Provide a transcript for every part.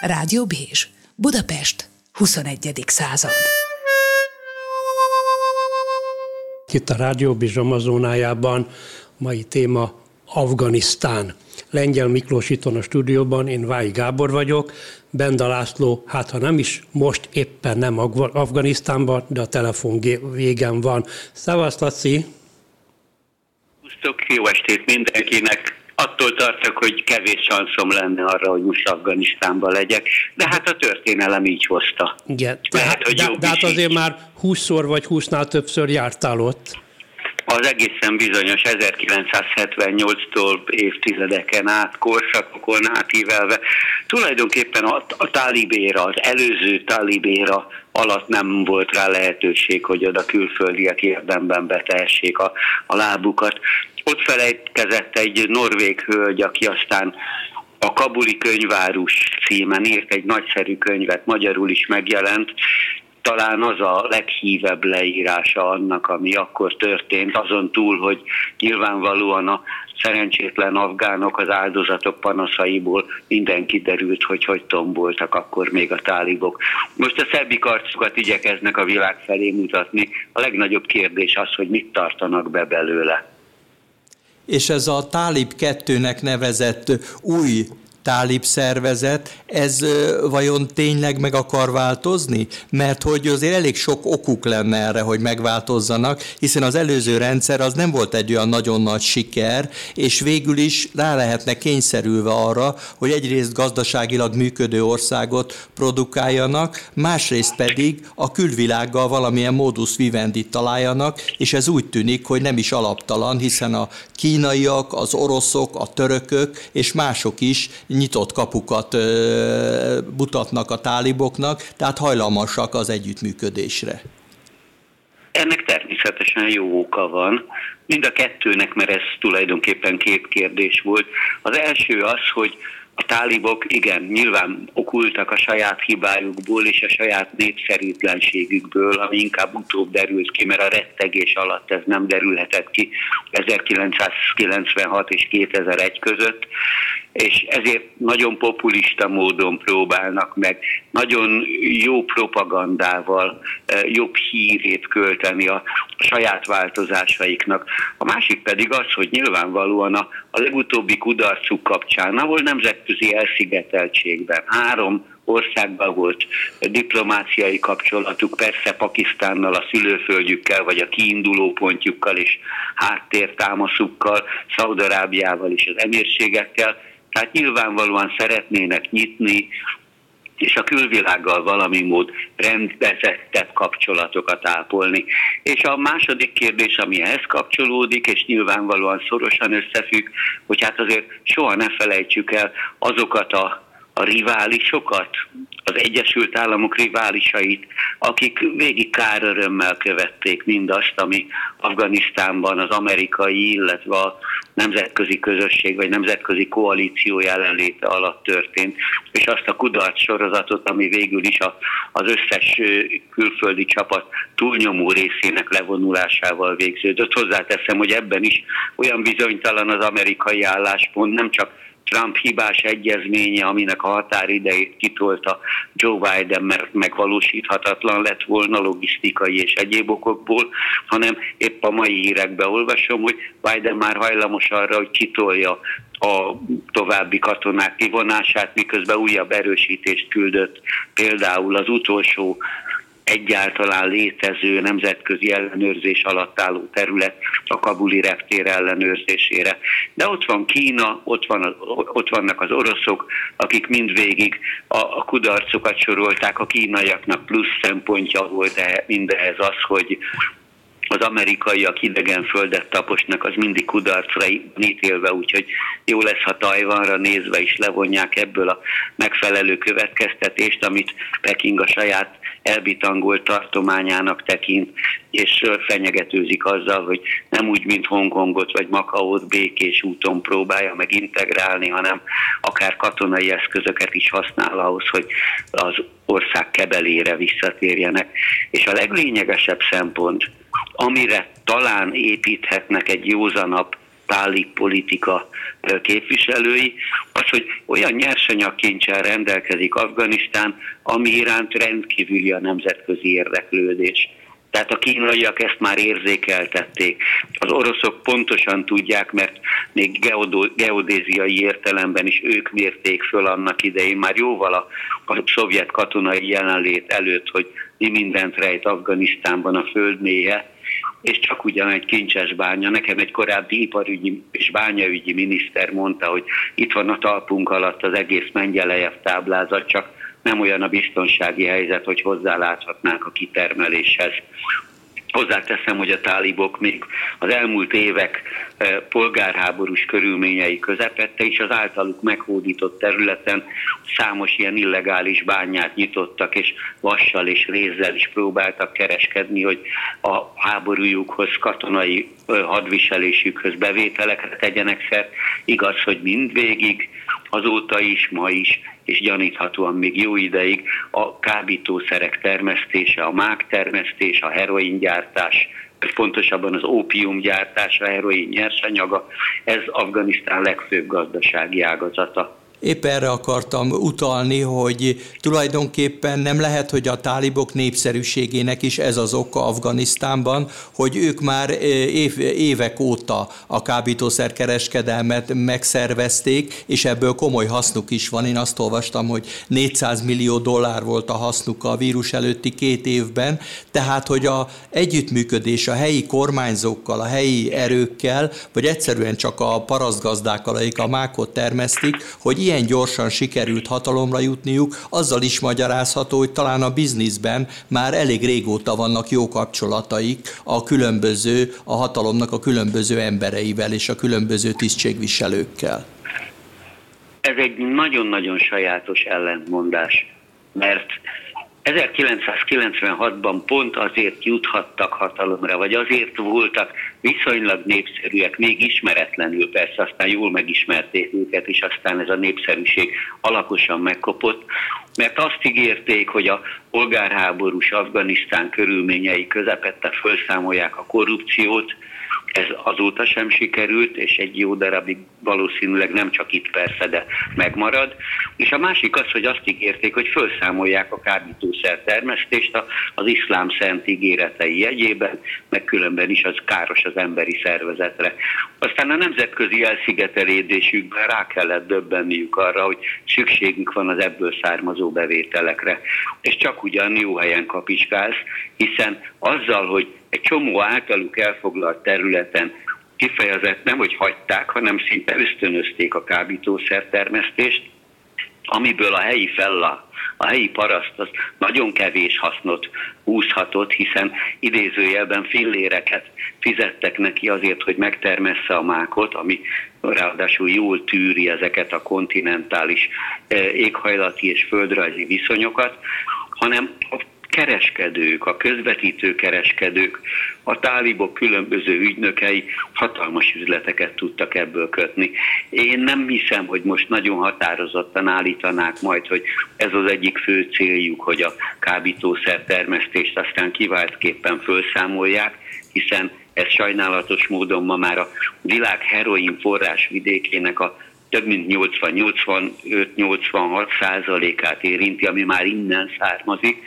Rádió Bézs, Budapest, 21. század. Itt a Rádió Bézs Amazónájában mai téma Afganisztán. Lengyel Miklós itt a stúdióban, én Vái Gábor vagyok, Benda László, hát ha nem is most éppen nem Afganisztánban, de a telefon végen van. Szevasz, Laci! Jó estét mindenkinek! Attól tartok, hogy kevés szanszom lenne arra, hogy most Afganisztánban legyek, de hát a történelem így hozta. Igen, Lehet, hogy de, de hát azért így. már 20-szor vagy 20-nál többször jártál ott. Az egészen bizonyos 1978-tól évtizedeken át, korszakokon átívelve, tulajdonképpen a, a tálibéra, az előző tálibéra alatt nem volt rá lehetőség, hogy oda külföldiek érdemben betehessék a, a lábukat. Ott felejtkezett egy norvég hölgy, aki aztán a Kabuli könyvárus címen írt egy nagyszerű könyvet, magyarul is megjelent, talán az a leghívebb leírása annak, ami akkor történt, azon túl, hogy nyilvánvalóan a szerencsétlen afgánok az áldozatok panaszaiból minden kiderült, hogy hogy tomboltak akkor még a tálibok. Most a szebbik arcukat igyekeznek a világ felé mutatni. A legnagyobb kérdés az, hogy mit tartanak be belőle és ez a Tálib 2-nek nevezett új tálib szervezet, ez vajon tényleg meg akar változni? Mert hogy azért elég sok okuk lenne erre, hogy megváltozzanak, hiszen az előző rendszer az nem volt egy olyan nagyon nagy siker, és végül is rá lehetne kényszerülve arra, hogy egyrészt gazdaságilag működő országot produkáljanak, másrészt pedig a külvilággal valamilyen modus vivendi találjanak, és ez úgy tűnik, hogy nem is alaptalan, hiszen a kínaiak, az oroszok, a törökök és mások is nyitott kapukat mutatnak a táliboknak, tehát hajlamosak az együttműködésre. Ennek természetesen jó oka van. Mind a kettőnek, mert ez tulajdonképpen két kérdés volt. Az első az, hogy a tálibok igen, nyilván okultak a saját hibájukból és a saját népszerűtlenségükből, ami inkább utóbb derült ki, mert a rettegés alatt ez nem derülhetett ki 1996 és 2001 között, és ezért nagyon populista módon próbálnak meg nagyon jó propagandával jobb hírét költeni a saját változásaiknak. A másik pedig az, hogy nyilvánvalóan a, a legutóbbi kudarcuk kapcsán, ahol nemzetközi elszigeteltségben három országban volt diplomáciai kapcsolatuk, persze Pakisztánnal, a szülőföldjükkel, vagy a kiinduló pontjukkal és háttértámaszukkal, Szaudarábiával és az emírségekkel, tehát nyilvánvalóan szeretnének nyitni, és a külvilággal valami mód rendbezettebb kapcsolatokat ápolni. És a második kérdés, ami ehhez kapcsolódik, és nyilvánvalóan szorosan összefügg, hogy hát azért soha ne felejtsük el azokat a a riválisokat, az Egyesült Államok riválisait, akik végig kárörömmel követték mindazt, ami Afganisztánban az amerikai, illetve a nemzetközi közösség vagy nemzetközi koalíció jelenléte alatt történt, és azt a kudarc sorozatot, ami végül is a, az összes külföldi csapat túlnyomó részének levonulásával végződött. Hozzáteszem, hogy ebben is olyan bizonytalan az amerikai álláspont, nem csak Trump hibás egyezménye, aminek a határidejét kitolta Joe Biden, mert megvalósíthatatlan lett volna logisztikai és egyéb okokból, hanem épp a mai hírekben olvasom, hogy Biden már hajlamos arra, hogy kitolja a további katonák kivonását, miközben újabb erősítést küldött például az utolsó egyáltalán létező nemzetközi ellenőrzés alatt álló terület a kabuli reptér ellenőrzésére. De ott van Kína, ott, van, ott vannak az oroszok, akik mindvégig a, kudarcokat sorolták, a kínaiaknak plusz szempontja volt mindehez az, hogy az amerikaiak idegen földet taposnak, az mindig kudarcra ítélve, úgyhogy jó lesz, ha Tajvanra nézve is levonják ebből a megfelelő következtetést, amit Peking a saját elbitangolt tartományának tekint, és fenyegetőzik azzal, hogy nem úgy, mint Hongkongot vagy Makaót békés úton próbálja meg integrálni, hanem akár katonai eszközöket is használ ahhoz, hogy az ország kebelére visszatérjenek. És a leglényegesebb szempont, amire talán építhetnek egy józanap tálik politika képviselői, az hogy olyan nyersanyagkincsel rendelkezik Afganisztán, ami iránt rendkívüli a nemzetközi érdeklődés. Tehát a kínaiak ezt már érzékeltették. Az oroszok pontosan tudják, mert még geodéziai értelemben is ők mérték föl annak idején, már jóval a, a szovjet katonai jelenlét előtt, hogy mi mindent rejt Afganisztánban a földméje, és csak ugyan egy kincses bánya. Nekem egy korábbi iparügyi és bányaügyi miniszter mondta, hogy itt van a talpunk alatt az egész Mengyelejev táblázat, csak nem olyan a biztonsági helyzet, hogy hozzáláthatnánk a kitermeléshez. Hozzáteszem, hogy a tálibok még az elmúlt évek eh, polgárháborús körülményei közepette is az általuk meghódított területen számos ilyen illegális bányát nyitottak, és vassal és rézzel is próbáltak kereskedni, hogy a háborújukhoz, katonai eh, hadviselésükhöz bevételekre tegyenek szert. Igaz, hogy mindvégig, azóta is, ma is és gyaníthatóan még jó ideig a kábítószerek termesztése, a mák termesztés, a heroingyártás, pontosabban az ópiumgyártás, a heroin nyersanyaga, ez Afganisztán legfőbb gazdasági ágazata. Épp erre akartam utalni, hogy tulajdonképpen nem lehet, hogy a tálibok népszerűségének is ez az oka Afganisztánban, hogy ők már eh, év, évek óta a kábítószerkereskedelmet megszervezték, és ebből komoly hasznuk is van. Én azt olvastam, hogy 400 millió dollár volt a hasznuk a vírus előtti két évben, tehát hogy a együttműködés a helyi kormányzókkal, a helyi erőkkel, vagy egyszerűen csak a parasztgazdákkal, akik a mákot termesztik, hogy ilyen gyorsan sikerült hatalomra jutniuk, azzal is magyarázható, hogy talán a bizniszben már elég régóta vannak jó kapcsolataik a különböző, a hatalomnak a különböző embereivel és a különböző tisztségviselőkkel. Ez egy nagyon-nagyon sajátos ellentmondás, mert 1996-ban pont azért juthattak hatalomra, vagy azért voltak viszonylag népszerűek, még ismeretlenül persze, aztán jól megismerték őket, és aztán ez a népszerűség alaposan megkopott, mert azt ígérték, hogy a polgárháborús Afganisztán körülményei közepette felszámolják a korrupciót, ez azóta sem sikerült, és egy jó darabig valószínűleg nem csak itt persze, de megmarad. És a másik az, hogy azt ígérték, hogy felszámolják a kábítószer termesztést az iszlám szent ígéretei jegyében, meg különben is az káros az emberi szervezetre. Aztán a nemzetközi elszigetelődésükben rá kellett döbbenniük arra, hogy szükségük van az ebből származó bevételekre. És csak ugyan jó helyen kapiskálsz, hiszen azzal, hogy egy csomó általuk elfoglalt területen kifejezett nem, hogy hagyták, hanem szinte ösztönözték a kábítószer termesztést, amiből a helyi fella, a helyi paraszt az nagyon kevés hasznot húzhatott, hiszen idézőjelben filléreket fizettek neki azért, hogy megtermessze a mákot, ami ráadásul jól tűri ezeket a kontinentális eh, éghajlati és földrajzi viszonyokat, hanem a kereskedők, a közvetítő kereskedők, a tálibok különböző ügynökei hatalmas üzleteket tudtak ebből kötni. Én nem hiszem, hogy most nagyon határozottan állítanák majd, hogy ez az egyik fő céljuk, hogy a kábítószer termesztést aztán kiváltképpen felszámolják, hiszen ez sajnálatos módon ma már a világ heroin forrás vidékének a több mint 80-85-86 százalékát érinti, ami már innen származik,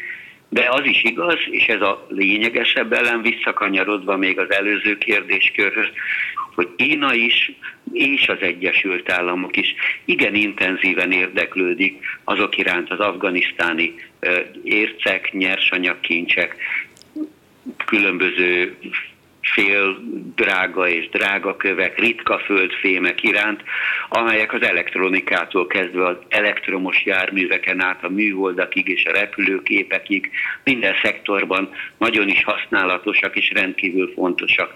de az is igaz, és ez a lényegesebb ellen visszakanyarodva még az előző kérdéskörhöz, hogy Kína is és az Egyesült Államok is igen intenzíven érdeklődik azok iránt az afganisztáni ércek, nyersanyagkincsek, különböző fél drága és drága kövek, ritka földfémek iránt, amelyek az elektronikától kezdve az elektromos járműveken át a műholdakig és a repülőképekig minden szektorban nagyon is használatosak és rendkívül fontosak.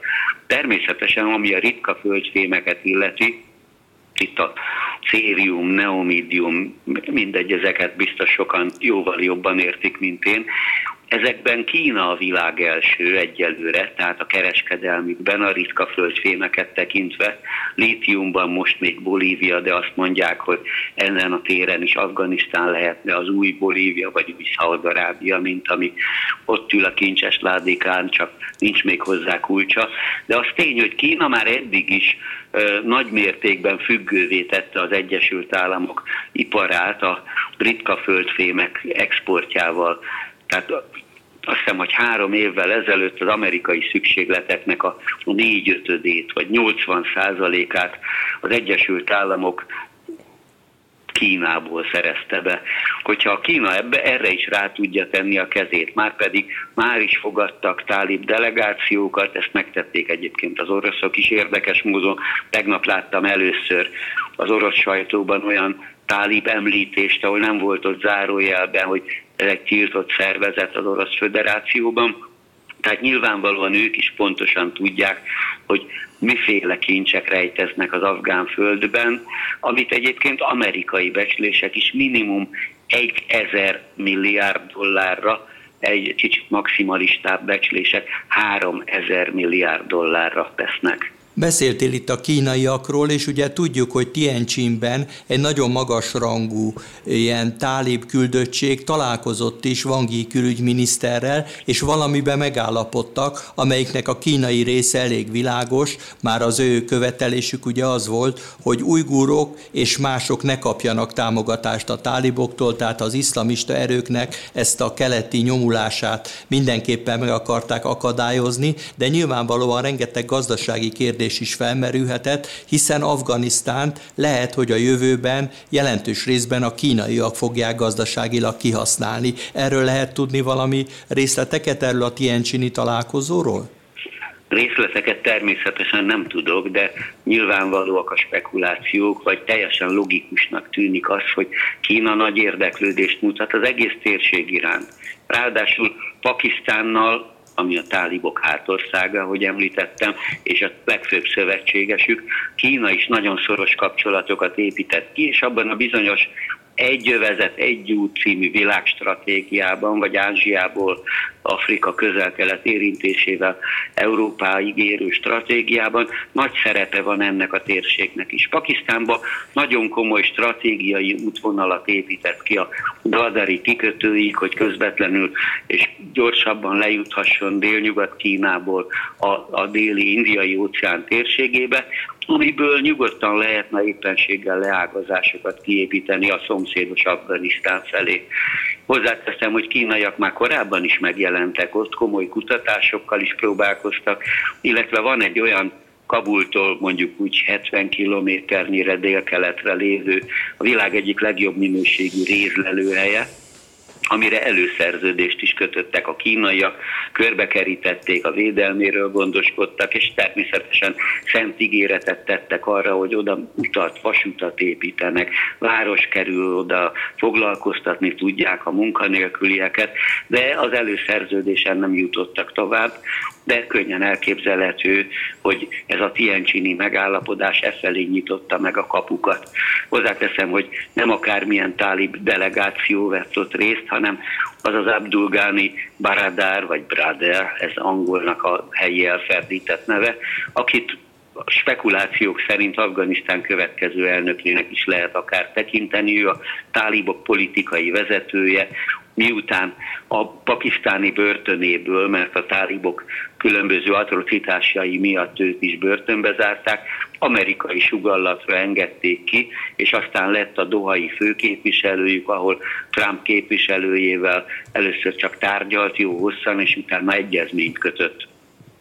Természetesen, ami a ritka földfémeket illeti, itt a cérium, neomidium, mindegy, ezeket biztos sokan jóval jobban értik, mint én. Ezekben Kína a világ első egyelőre, tehát a kereskedelmükben a ritka földfémeket tekintve, lítiumban most még Bolívia, de azt mondják, hogy ezen a téren is Afganisztán lehetne az új Bolívia, vagy új Szaudarábia, mint ami ott ül a kincses ládikán, csak nincs még hozzá kulcsa. De az tény, hogy Kína már eddig is nagy mértékben függővé tette az Egyesült Államok iparát a ritka földfémek exportjával. Tehát azt hiszem, hogy három évvel ezelőtt az amerikai szükségleteknek a négyötödét vagy 80 százalékát az Egyesült Államok Kínából szerezte be. Hogyha a Kína ebbe, erre is rá tudja tenni a kezét, már pedig már is fogadtak tálib delegációkat, ezt megtették egyébként az oroszok is érdekes módon. Tegnap láttam először az orosz sajtóban olyan tálib említést, ahol nem volt ott zárójelben, hogy ez egy tiltott szervezet az Orosz Föderációban. Tehát nyilvánvalóan ők is pontosan tudják, hogy miféle kincsek rejteznek az afgán földben, amit egyébként amerikai becslések is minimum egy ezer milliárd dollárra, egy kicsit maximalistább becslések 3000 milliárd dollárra tesznek. Beszéltél itt a kínaiakról, és ugye tudjuk, hogy Tianjinben egy nagyon magas rangú ilyen tálib küldöttség találkozott is Vangi külügyminiszterrel, és valamiben megállapodtak, amelyiknek a kínai része elég világos, már az ő követelésük ugye az volt, hogy ujgurok és mások ne kapjanak támogatást a táliboktól, tehát az iszlamista erőknek ezt a keleti nyomulását mindenképpen meg akarták akadályozni, de nyilvánvalóan rengeteg gazdasági kérdés kérdés is felmerülhetett, hiszen Afganisztánt lehet, hogy a jövőben jelentős részben a kínaiak fogják gazdaságilag kihasználni. Erről lehet tudni valami részleteket erről a Tiencsini találkozóról? Részleteket természetesen nem tudok, de nyilvánvalóak a spekulációk, vagy teljesen logikusnak tűnik az, hogy Kína nagy érdeklődést mutat az egész térség iránt. Ráadásul Pakisztánnal ami a tálibok hátországa, ahogy említettem, és a legfőbb szövetségesük. Kína is nagyon szoros kapcsolatokat épített ki, és abban a bizonyos egy övezet, egy út című világstratégiában, vagy Ázsiából Afrika közel-kelet érintésével Európáig érő stratégiában nagy szerepe van ennek a térségnek is. Pakisztánban nagyon komoly stratégiai útvonalat épített ki a Dadari kikötőig, hogy közvetlenül és gyorsabban lejuthasson délnyugat Kínából a, a déli indiai óceán térségébe, amiből nyugodtan lehetne éppenséggel leágazásokat kiépíteni a szomszédos Afganisztán felé. Hozzáteszem, hogy kínaiak már korábban is megjelentek ott, komoly kutatásokkal is próbálkoztak, illetve van egy olyan Kabultól mondjuk úgy 70 kilométernyire délkeletre lévő a világ egyik legjobb minőségű rézlelőhelye, amire előszerződést is kötöttek a kínaiak, körbekerítették, a védelméről gondoskodtak, és természetesen szent ígéretet tettek arra, hogy oda utat, vasutat építenek, város kerül oda, foglalkoztatni tudják a munkanélkülieket, de az előszerződésen nem jutottak tovább, de könnyen elképzelhető, hogy ez a Tiencsini megállapodás e felé nyitotta meg a kapukat. Hozzáteszem, hogy nem akármilyen tálib delegáció vett ott részt, hanem az az Abdulgáni Baradár, vagy Brader, ez angolnak a helyi elferdített neve, akit spekulációk szerint Afganisztán következő elnökének is lehet akár tekinteni, ő a tálibok politikai vezetője, miután a pakisztáni börtönéből, mert a tálibok különböző atrocitásai miatt őt is börtönbe zárták, amerikai sugallatra engedték ki, és aztán lett a dohai főképviselőjük, ahol Trump képviselőjével először csak tárgyalt jó hosszan, és utána egyezményt kötött.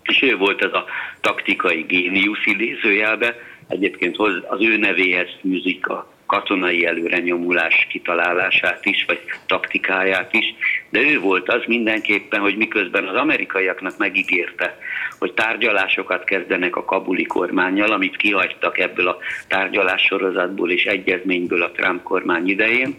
És ő volt ez a taktikai géniusz idézőjelbe, egyébként az ő nevéhez fűzik a katonai előrenyomulás kitalálását is, vagy taktikáját is, de ő volt az mindenképpen, hogy miközben az amerikaiaknak megígérte, hogy tárgyalásokat kezdenek a kabuli kormányjal, amit kihagytak ebből a tárgyalássorozatból és egyezményből a Trump kormány idején,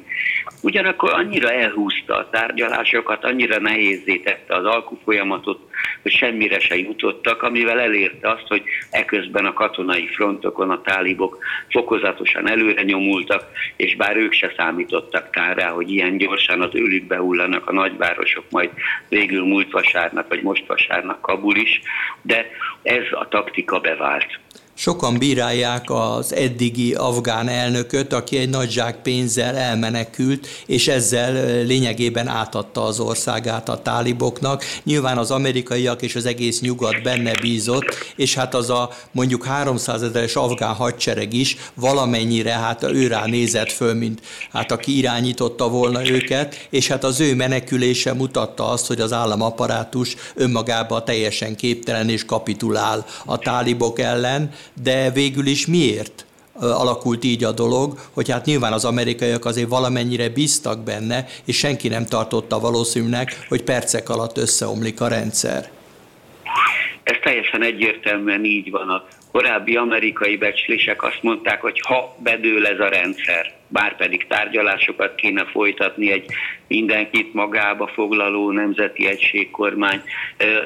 ugyanakkor annyira elhúzta a tárgyalásokat, annyira nehézé tette az alkufolyamatot, hogy semmire se jutottak, amivel elérte azt, hogy eközben a katonai frontokon a tálibok fokozatosan előre nyomultak, és bár ők se számítottak rá, hogy ilyen gyorsan az ölükbe hullanak a nagyvárosok, majd végül múlt vasárnap, vagy most vasárnap Kabul is, de ez a taktika bevált. Sokan bírálják az eddigi afgán elnököt, aki egy nagy zsák pénzzel elmenekült, és ezzel lényegében átadta az országát a táliboknak. Nyilván az amerikaiak és az egész nyugat benne bízott, és hát az a mondjuk 300 ezeres afgán hadsereg is valamennyire hát ő rá nézett föl, mint hát aki irányította volna őket, és hát az ő menekülése mutatta azt, hogy az államaparátus önmagában teljesen képtelen és kapitulál a tálibok ellen, de végül is miért alakult így a dolog, hogy hát nyilván az amerikaiak azért valamennyire bíztak benne, és senki nem tartotta valószínűnek, hogy percek alatt összeomlik a rendszer. Ez teljesen egyértelműen így van. A korábbi amerikai becslések azt mondták, hogy ha bedől ez a rendszer, bár pedig tárgyalásokat kéne folytatni egy mindenkit magába foglaló nemzeti egységkormány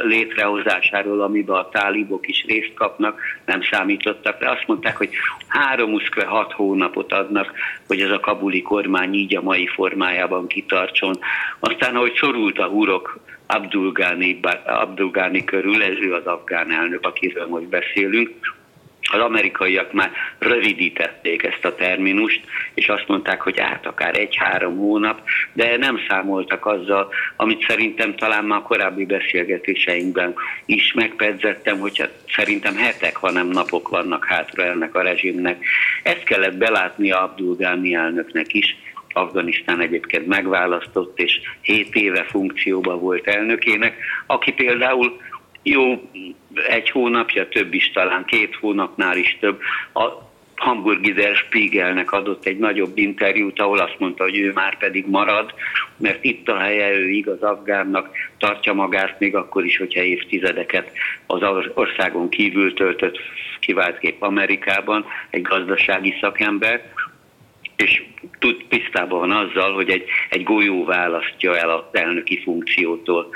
létrehozásáról, amiben a tálibok is részt kapnak, nem számítottak de Azt mondták, hogy három, uszkve hat hónapot adnak, hogy ez a kabuli kormány így a mai formájában kitartson. Aztán, ahogy szorult a hurok Abdul Ghani, Abdul Ghani körül, ez ő az afgán elnök, akiről most beszélünk, az amerikaiak már rövidítették ezt a terminust, és azt mondták, hogy át akár egy-három hónap, de nem számoltak azzal, amit szerintem talán már a korábbi beszélgetéseinkben is megpedzettem, hogy hát szerintem hetek, hanem napok vannak hátra ennek a rezsimnek. Ezt kellett belátni Abdul Ghani elnöknek is, Afganisztán egyébként megválasztott, és 7 éve funkcióban volt elnökének, aki például jó egy hónapja, több is talán, két hónapnál is több, a Hamburgi Der Spiegelnek adott egy nagyobb interjút, ahol azt mondta, hogy ő már pedig marad, mert itt a helye, ő igaz afgánnak tartja magát, még akkor is, hogyha évtizedeket az országon kívül töltött, kiváltképp Amerikában, egy gazdasági szakember, és tud, tisztában van azzal, hogy egy, egy golyó választja el az elnöki funkciótól.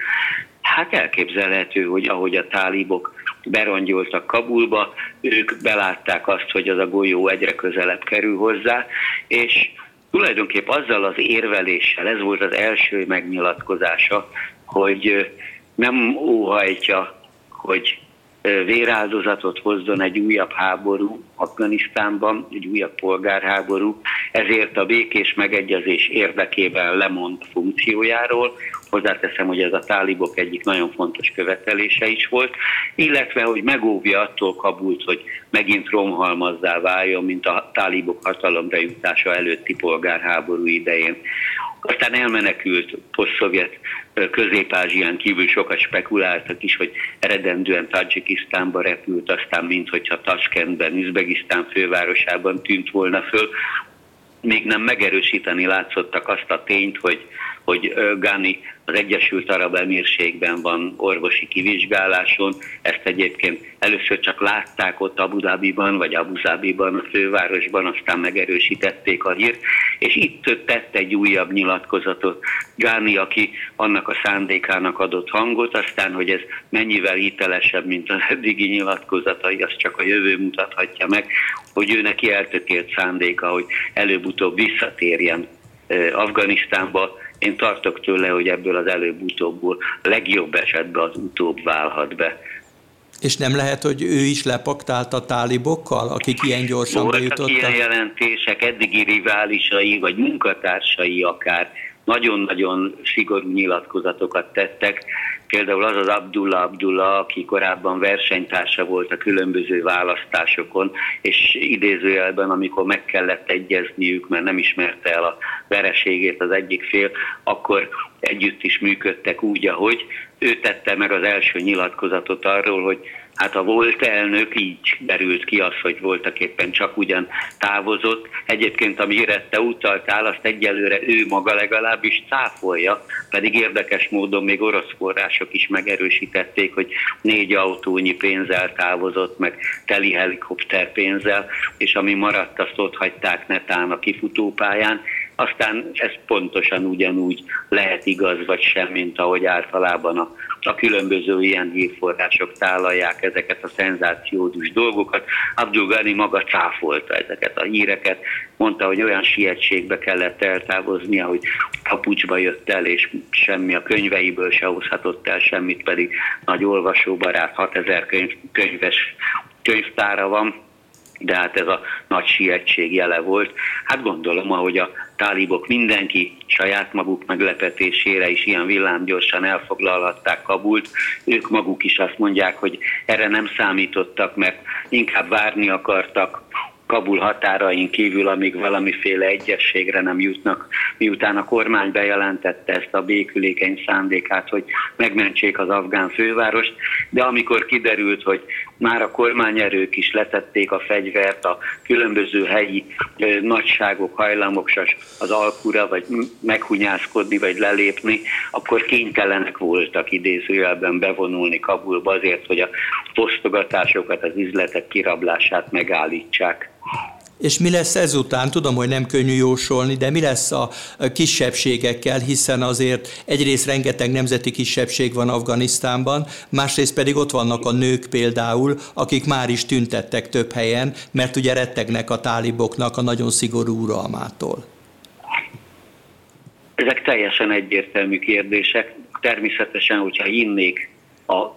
Hát elképzelhető, hogy ahogy a tálibok berongyoltak Kabulba, ők belátták azt, hogy az a golyó egyre közelebb kerül hozzá, és tulajdonképp azzal az érveléssel, ez volt az első megnyilatkozása, hogy nem óhajtja, hogy véráldozatot hozzon egy újabb háború Afganisztánban, egy újabb polgárháború, ezért a békés megegyezés érdekében lemond funkciójáról, hozzáteszem, hogy ez a tálibok egyik nagyon fontos követelése is volt, illetve, hogy megóvja attól Kabult, hogy megint romhalmazzá váljon, mint a tálibok hatalomra jutása előtti polgárháború idején. Aztán elmenekült poszt-szovjet Közép-Ázsián kívül sokat spekuláltak is, hogy eredendően Tajikisztánba repült, aztán mint hogyha Taskentben, Üzbegisztán fővárosában tűnt volna föl, még nem megerősíteni látszottak azt a tényt, hogy, hogy Gani az Egyesült Arab Emírségben van orvosi kivizsgáláson. Ezt egyébként először csak látták ott Abu Dhabiban, vagy Abu Dhabiban, a fővárosban, aztán megerősítették a hírt, és itt tett egy újabb nyilatkozatot Gáni, aki annak a szándékának adott hangot, aztán, hogy ez mennyivel hitelesebb, mint az eddigi nyilatkozatai, azt csak a jövő mutathatja meg, hogy ő neki eltökélt szándéka, hogy előbb-utóbb visszatérjen Afganisztánba, én tartok tőle, hogy ebből az előbb-utóbbul legjobb esetben az utóbb válhat be. És nem lehet, hogy ő is lepaktált a tálibokkal, akik ilyen gyorsan Voltak bejutottak? ilyen jelentések, eddigi riválisai, vagy munkatársai akár nagyon-nagyon szigorú nyilatkozatokat tettek. Például az az Abdullah Abdullah, aki korábban versenytársa volt a különböző választásokon, és idézőjelben, amikor meg kellett egyezniük, mert nem ismerte el a vereségét az egyik fél, akkor együtt is működtek úgy, ahogy. Ő tette meg az első nyilatkozatot arról, hogy Hát a volt elnök így derült ki az, hogy voltak éppen csak ugyan távozott. Egyébként, amire te utaltál, azt egyelőre ő maga legalábbis cáfolja, pedig érdekes módon még orosz források is megerősítették, hogy négy autónyi pénzzel távozott, meg teli helikopter pénzzel, és ami maradt, azt ott hagyták netán a kifutópályán. Aztán ez pontosan ugyanúgy lehet igaz vagy sem, mint ahogy általában a, a különböző ilyen hírforrások tálalják ezeket a szenzációdus dolgokat. Abdul Ghani maga cáfolta ezeket a híreket, mondta, hogy olyan sietségbe kellett eltávoznia, hogy kapucsba jött el, és semmi a könyveiből se hozhatott el semmit, pedig nagy olvasóbarát, 6000 könyv, könyves könyvtára van, de hát ez a nagy sietség jele volt. Hát gondolom, ahogy a tálibok mindenki saját maguk meglepetésére is ilyen villámgyorsan elfoglalhatták Kabult, ők maguk is azt mondják, hogy erre nem számítottak, mert inkább várni akartak, Kabul határain kívül, amíg valamiféle egyességre nem jutnak, miután a kormány bejelentette ezt a békülékeny szándékát, hogy megmentsék az afgán fővárost, de amikor kiderült, hogy már a kormányerők is letették a fegyvert, a különböző helyi nagyságok hajlamok az alkura, vagy meghunyászkodni, vagy lelépni, akkor kénytelenek voltak idézőjelben bevonulni Kabulba azért, hogy a posztogatásokat, az üzletek kirablását megállítsák. És mi lesz ezután? Tudom, hogy nem könnyű jósolni, de mi lesz a kisebbségekkel, hiszen azért egyrészt rengeteg nemzeti kisebbség van Afganisztánban, másrészt pedig ott vannak a nők például, akik már is tüntettek több helyen, mert ugye rettegnek a táliboknak a nagyon szigorú uralmától. Ezek teljesen egyértelmű kérdések. Természetesen, hogyha hinnék a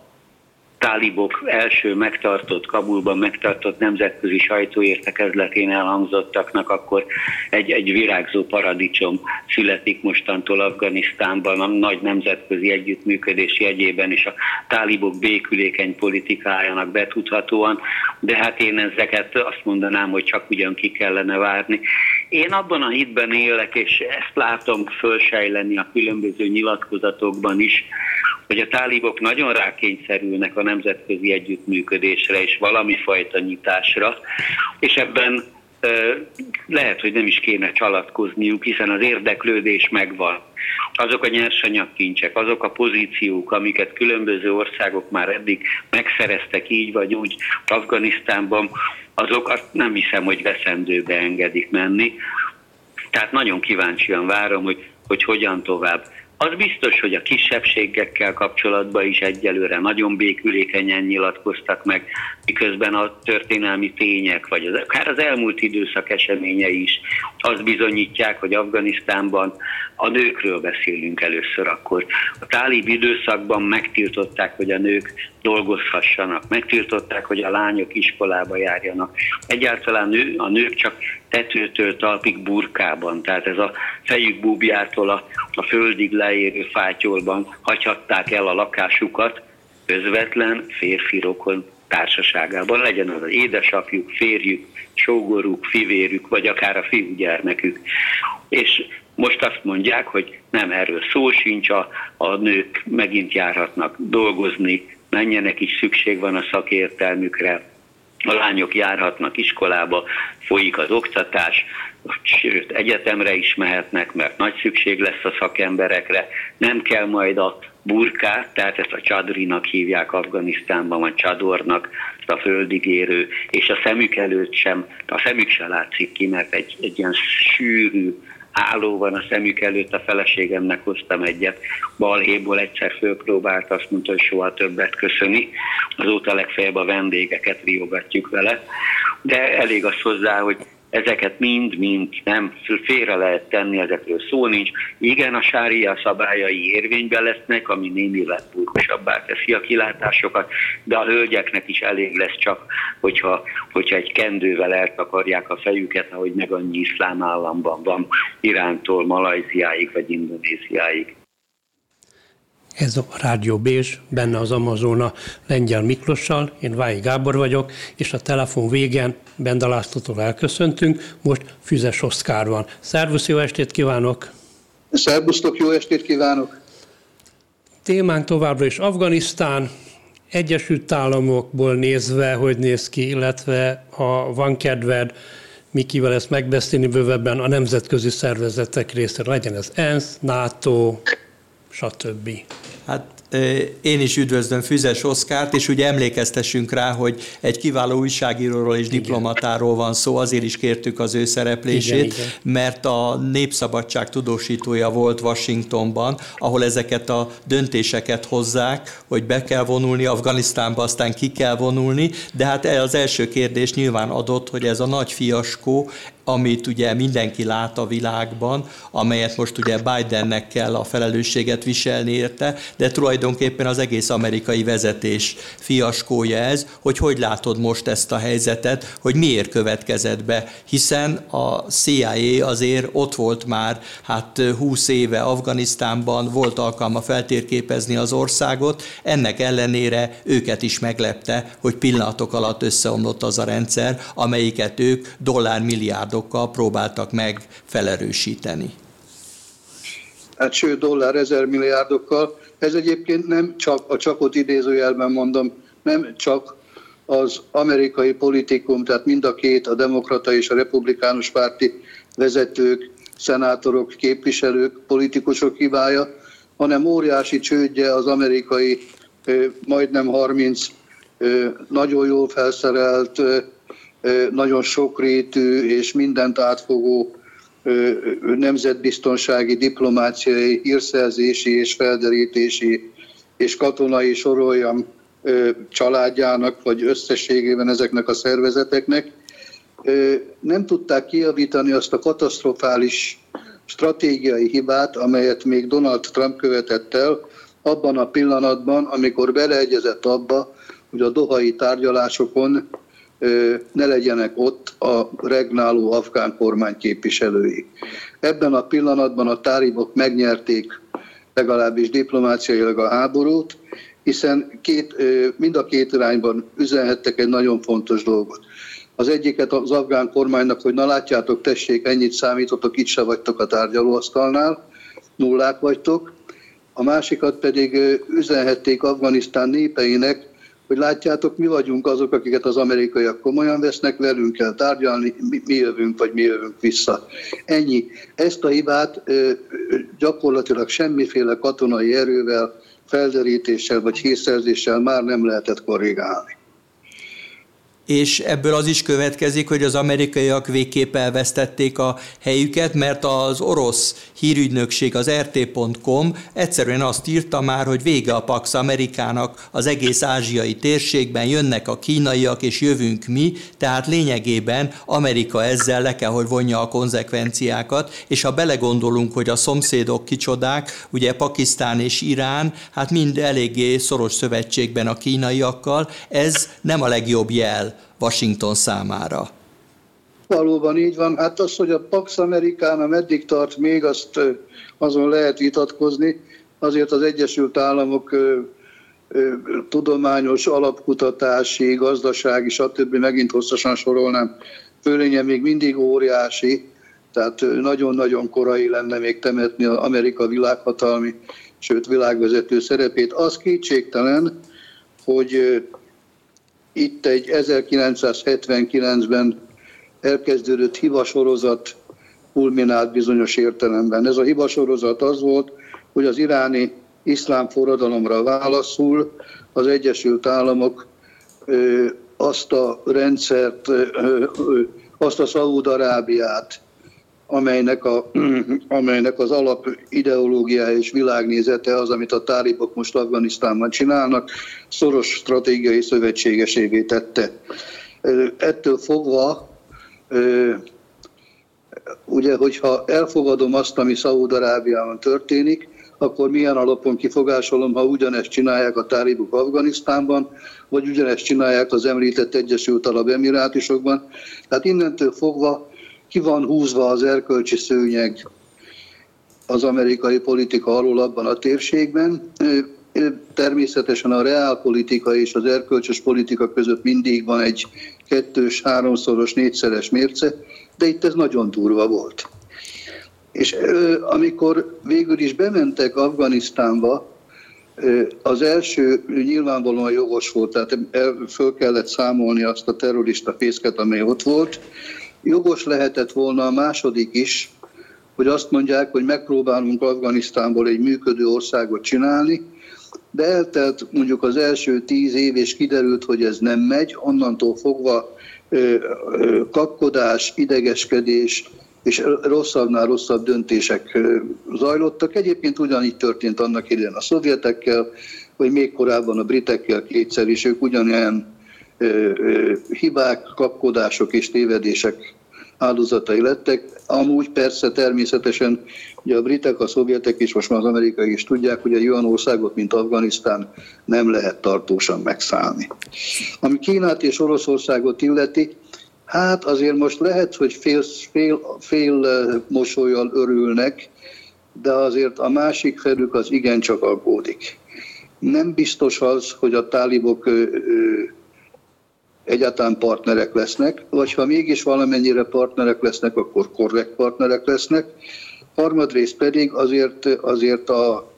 tálibok első megtartott, Kabulban megtartott nemzetközi sajtóértekezletén elhangzottaknak, akkor egy, egy virágzó paradicsom születik mostantól Afganisztánban a nagy nemzetközi együttműködés jegyében és a tálibok békülékeny politikájának betudhatóan, de hát én ezeket azt mondanám, hogy csak ugyan ki kellene várni. Én abban a hitben élek, és ezt látom fölsejleni a különböző nyilatkozatokban is, hogy a tálibok nagyon rákényszerülnek a nemzetközi együttműködésre és valami fajta nyitásra, és ebben lehet, hogy nem is kéne csalatkozniuk, hiszen az érdeklődés megvan. Azok a nyersanyagkincsek, azok a pozíciók, amiket különböző országok már eddig megszereztek így vagy úgy Afganisztánban, azok azt nem hiszem, hogy veszendőbe engedik menni. Tehát nagyon kíváncsian várom, hogy, hogy hogyan tovább. Az biztos, hogy a kisebbségekkel kapcsolatban is egyelőre nagyon békülékenyen nyilatkoztak meg, miközben a történelmi tények, vagy az, akár az elmúlt időszak eseményei is azt bizonyítják, hogy Afganisztánban a nőkről beszélünk először akkor. A tálib időszakban megtiltották, hogy a nők dolgozhassanak, megtiltották, hogy a lányok iskolába járjanak. Egyáltalán nő, a nők csak tetőtől talpig burkában, tehát ez a fejük búbjától a, a földig leérő fátyolban hagyhatták el a lakásukat, közvetlen férfi rokon társaságában, legyen az az édesapjuk, férjük, sógoruk, fivérük, vagy akár a fiúgyermekük. És most azt mondják, hogy nem erről szó sincs, a, a nők megint járhatnak dolgozni, menjenek is, szükség van a szakértelmükre, a lányok járhatnak iskolába, folyik az oktatás, sőt, egyetemre is mehetnek, mert nagy szükség lesz a szakemberekre, nem kell majd a burkát, tehát ezt a csadrinak hívják Afganisztánban, vagy csadornak, ezt a földigérő, és a szemük előtt sem, a szemük se látszik ki, mert egy, egy ilyen sűrű, álló van a szemük előtt, a feleségemnek hoztam egyet, balhéból egyszer fölpróbált, azt mondta, hogy soha többet köszöni, azóta legfeljebb a vendégeket riogatjuk vele, de elég az hozzá, hogy ezeket mind-mind nem félre lehet tenni, ezekről szó nincs. Igen, a sária szabályai érvényben lesznek, ami némileg burgosabbá teszi a kilátásokat, de a hölgyeknek is elég lesz csak, hogyha, hogyha egy kendővel eltakarják a fejüket, ahogy meg annyi iszlám államban van, Irántól Malajziáig vagy Indonéziáig. Ez a Rádió Bézs, benne az Amazona Lengyel Miklossal, én Vályi Gábor vagyok, és a telefon végén Benda Lászlótól elköszöntünk, most Füzes Oszkár van. Szervusz, jó estét kívánok! Szervusztok, jó estét kívánok! Témánk továbbra is Afganisztán, Egyesült Államokból nézve, hogy néz ki, illetve ha van kedved, Mikivel ezt megbeszélni bővebben a nemzetközi szervezetek részéről, legyen ez ENSZ, NATO, stb. Hát én is üdvözlöm Füzes Oszkárt, és ugye emlékeztessünk rá, hogy egy kiváló újságíróról és diplomatáról van szó, azért is kértük az ő szereplését, igen, igen. mert a Népszabadság tudósítója volt Washingtonban, ahol ezeket a döntéseket hozzák, hogy be kell vonulni Afganisztánba, aztán ki kell vonulni, de hát az első kérdés nyilván adott, hogy ez a nagy fiaskó, amit ugye mindenki lát a világban, amelyet most ugye Bidennek kell a felelősséget viselni érte, de tulajdonképpen az egész amerikai vezetés fiaskója ez, hogy hogy látod most ezt a helyzetet, hogy miért következett be, hiszen a CIA azért ott volt már hát 20 éve Afganisztánban, volt alkalma feltérképezni az országot, ennek ellenére őket is meglepte, hogy pillanatok alatt összeomlott az a rendszer, amelyiket ők dollármilliárdok milliárdokkal próbáltak meg felerősíteni. Hát sőt, dollár ezer milliárdokkal. Ez egyébként nem csak, a csakot idézőjelben mondom, nem csak az amerikai politikum, tehát mind a két, a demokrata és a republikánus párti vezetők, szenátorok, képviselők, politikusok hibája, hanem óriási csődje az amerikai majdnem 30 nagyon jól felszerelt nagyon sokrétű és mindent átfogó nemzetbiztonsági, diplomáciai, hírszerzési és felderítési és katonai soroljam családjának, vagy összességében ezeknek a szervezeteknek, nem tudták kiavítani azt a katasztrofális stratégiai hibát, amelyet még Donald Trump követett el abban a pillanatban, amikor beleegyezett abba, hogy a dohai tárgyalásokon ne legyenek ott a regnáló afgán kormány képviselői. Ebben a pillanatban a táribok megnyerték legalábbis diplomáciailag a háborút, hiszen két, mind a két irányban üzenhettek egy nagyon fontos dolgot. Az egyiket az afgán kormánynak, hogy na látjátok, tessék, ennyit számítotok, itt se vagytok a tárgyalóasztalnál, nullák vagytok. A másikat pedig üzenhették Afganisztán népeinek, hogy látjátok, mi vagyunk azok, akiket az amerikaiak komolyan vesznek, velünk kell tárgyalni, mi, mi jövünk, vagy mi jövünk vissza. Ennyi. Ezt a hibát gyakorlatilag semmiféle katonai erővel, felderítéssel vagy hírszerzéssel már nem lehetett korrigálni és ebből az is következik, hogy az amerikaiak végképp elvesztették a helyüket, mert az orosz hírügynökség, az rt.com egyszerűen azt írta már, hogy vége a Pax Amerikának az egész ázsiai térségben, jönnek a kínaiak és jövünk mi, tehát lényegében Amerika ezzel le kell, hogy vonja a konzekvenciákat, és ha belegondolunk, hogy a szomszédok kicsodák, ugye Pakisztán és Irán, hát mind eléggé szoros szövetségben a kínaiakkal, ez nem a legjobb jel Washington számára. Valóban így van. Hát az, hogy a Pax Americana meddig tart még, azt azon lehet vitatkozni. Azért az Egyesült Államok tudományos, alapkutatási, gazdasági, stb. megint hosszasan sorolnám, fölénye még mindig óriási, tehát nagyon-nagyon korai lenne még temetni az Amerika világhatalmi, sőt világvezető szerepét. Az kétségtelen, hogy itt egy 1979-ben elkezdődött hivasorozat kulminált bizonyos értelemben. Ez a hivasorozat az volt, hogy az iráni iszlám forradalomra válaszul az Egyesült Államok azt a rendszert, azt a Szaúd-Arábiát, amelynek, a, amelynek az alap ideológiája és világnézete az, amit a tálibok most Afganisztánban csinálnak, szoros stratégiai szövetségesévé tette. Ettől fogva, ugye, hogyha elfogadom azt, ami Szaúd-Arábiában történik, akkor milyen alapon kifogásolom, ha ugyanezt csinálják a tálibok Afganisztánban, vagy ugyanezt csinálják az említett Egyesült Arab Emirátusokban. Tehát innentől fogva ki van húzva az erkölcsi szőnyeg az amerikai politika alól abban a térségben. Természetesen a reálpolitika és az erkölcsös politika között mindig van egy kettős, háromszoros, négyszeres mérce, de itt ez nagyon durva volt. És amikor végül is bementek Afganisztánba, az első nyilvánvalóan jogos volt, tehát föl kellett számolni azt a terrorista fészket, amely ott volt, Jogos lehetett volna a második is, hogy azt mondják, hogy megpróbálunk Afganisztánból egy működő országot csinálni, de eltelt mondjuk az első tíz év, és kiderült, hogy ez nem megy, onnantól fogva kapkodás, idegeskedés, és rosszabbnál rosszabb döntések zajlottak. Egyébként ugyanígy történt annak idején a szovjetekkel, vagy még korábban a britekkel kétszer is, ők ugyanilyen hibák, kapkodások és tévedések áldozatai lettek. Amúgy persze természetesen ugye a britek, a szovjetek és most már az amerikai is tudják, hogy egy olyan országot, mint Afganisztán nem lehet tartósan megszállni. Ami Kínát és Oroszországot illeti, hát azért most lehet, hogy fél, fél, fél mosolyal örülnek, de azért a másik felük az igencsak aggódik. Nem biztos az, hogy a tálibok egyáltalán partnerek lesznek, vagy ha mégis valamennyire partnerek lesznek, akkor korrekt partnerek lesznek. Harmadrészt pedig azért, azért a,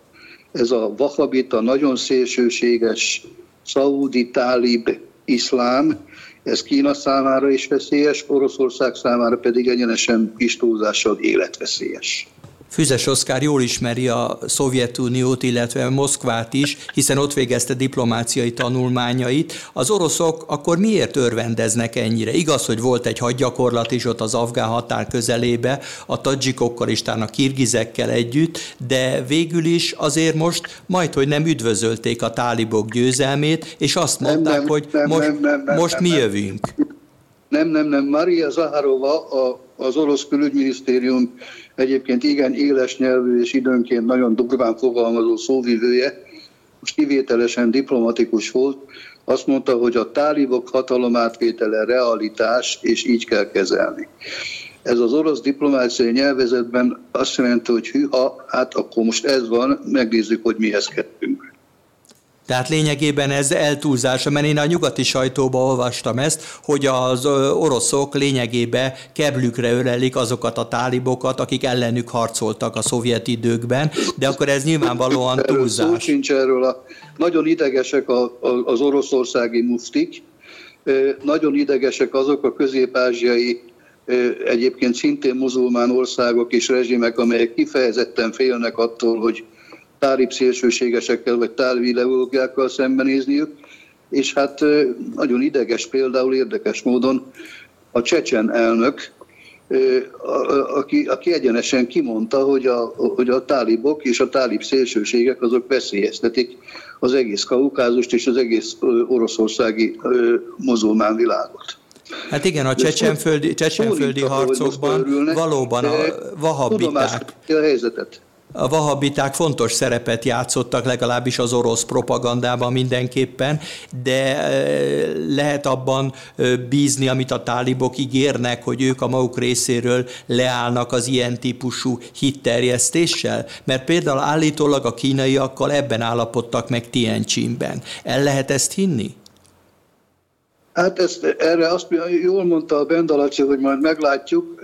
ez a vahabita, nagyon szélsőséges szaudi tálib iszlám, ez Kína számára is veszélyes, Oroszország számára pedig egyenesen kis túlzással életveszélyes. Füzes Oszkár jól ismeri a Szovjetuniót, illetve Moszkvát is, hiszen ott végezte diplomáciai tanulmányait. Az oroszok akkor miért örvendeznek ennyire? Igaz, hogy volt egy hadgyakorlat is ott az afgán határ közelébe, a tadzsikokkal és a kirgizekkel együtt, de végül is azért most majd, hogy nem üdvözölték a tálibok győzelmét, és azt mondták, nem, nem, hogy nem, most, nem, nem, nem, most nem, mi jövünk. Nem, nem, nem. Maria Zaharova, a, az orosz külügyminisztérium egyébként igen éles nyelvű és időnként nagyon durván fogalmazó szóvivője, most kivételesen diplomatikus volt, azt mondta, hogy a tálibok hatalomátvétele realitás, és így kell kezelni. Ez az orosz diplomáciai nyelvezetben azt jelenti, hogy hűha, hát akkor most ez van, megnézzük, hogy mihez kettünk. Tehát lényegében ez eltúlzása, mert én a nyugati sajtóban olvastam ezt, hogy az oroszok lényegében keblükre ölelik azokat a tálibokat, akik ellenük harcoltak a szovjet időkben, de akkor ez nyilvánvalóan túlzás. Erről szó sincs erről. A, nagyon idegesek a, a, az oroszországi muftik, nagyon idegesek azok a közép-ázsiai egyébként szintén muzulmán országok és rezsimek, amelyek kifejezetten félnek attól, hogy tálib szélsőségesekkel vagy tálib ideológiákkal szembenézniük, és hát nagyon ideges például érdekes módon a csecsen elnök, aki, aki egyenesen kimondta, hogy a, hogy a tálibok és a tálib szélsőségek azok veszélyeztetik az egész kaukázust és az egész oroszországi muzulmán világot. Hát igen, a csecsenföldi, csecsenföldi harcokban valóban a vahabbiták. a helyzetet a vahabiták fontos szerepet játszottak, legalábbis az orosz propagandában mindenképpen, de e, lehet abban e, bízni, amit a tálibok ígérnek, hogy ők a maguk részéről leállnak az ilyen típusú hitterjesztéssel? Mert például állítólag a kínaiakkal ebben állapodtak meg Tientsinben. El lehet ezt hinni? Hát ezt, erre azt jól mondta a Bendalaci, hogy majd meglátjuk,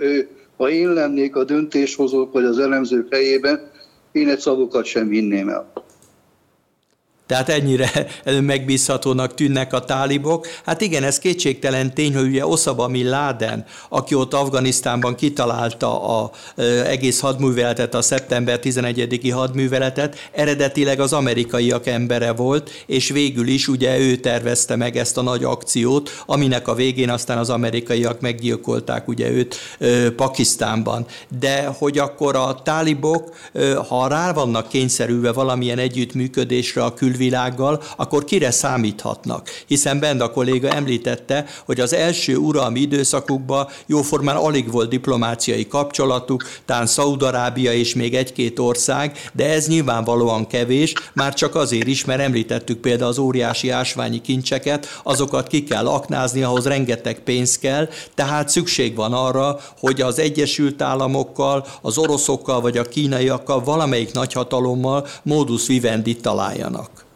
ha én lennék a döntéshozók vagy az elemzők helyében, én egy szavukat sem hinném el. Tehát ennyire megbízhatónak tűnnek a tálibok. Hát igen, ez kétségtelen tény, hogy ugye Osama Bin Laden, aki ott Afganisztánban kitalálta a egész hadműveletet, a szeptember 11-i hadműveletet, eredetileg az amerikaiak embere volt, és végül is ugye ő tervezte meg ezt a nagy akciót, aminek a végén aztán az amerikaiak meggyilkolták ugye őt Pakisztánban. De hogy akkor a tálibok, ha rá vannak kényszerülve valamilyen együttműködésre a kül külvilággal, akkor kire számíthatnak? Hiszen Bend a kolléga említette, hogy az első uralmi időszakukban jóformán alig volt diplomáciai kapcsolatuk, tán Szaudarábia és még egy-két ország, de ez nyilvánvalóan kevés, már csak azért is, mert említettük például az óriási ásványi kincseket, azokat ki kell aknázni, ahhoz rengeteg pénz kell, tehát szükség van arra, hogy az Egyesült Államokkal, az oroszokkal vagy a kínaiakkal, valamelyik nagyhatalommal módusz vivendi találjanak.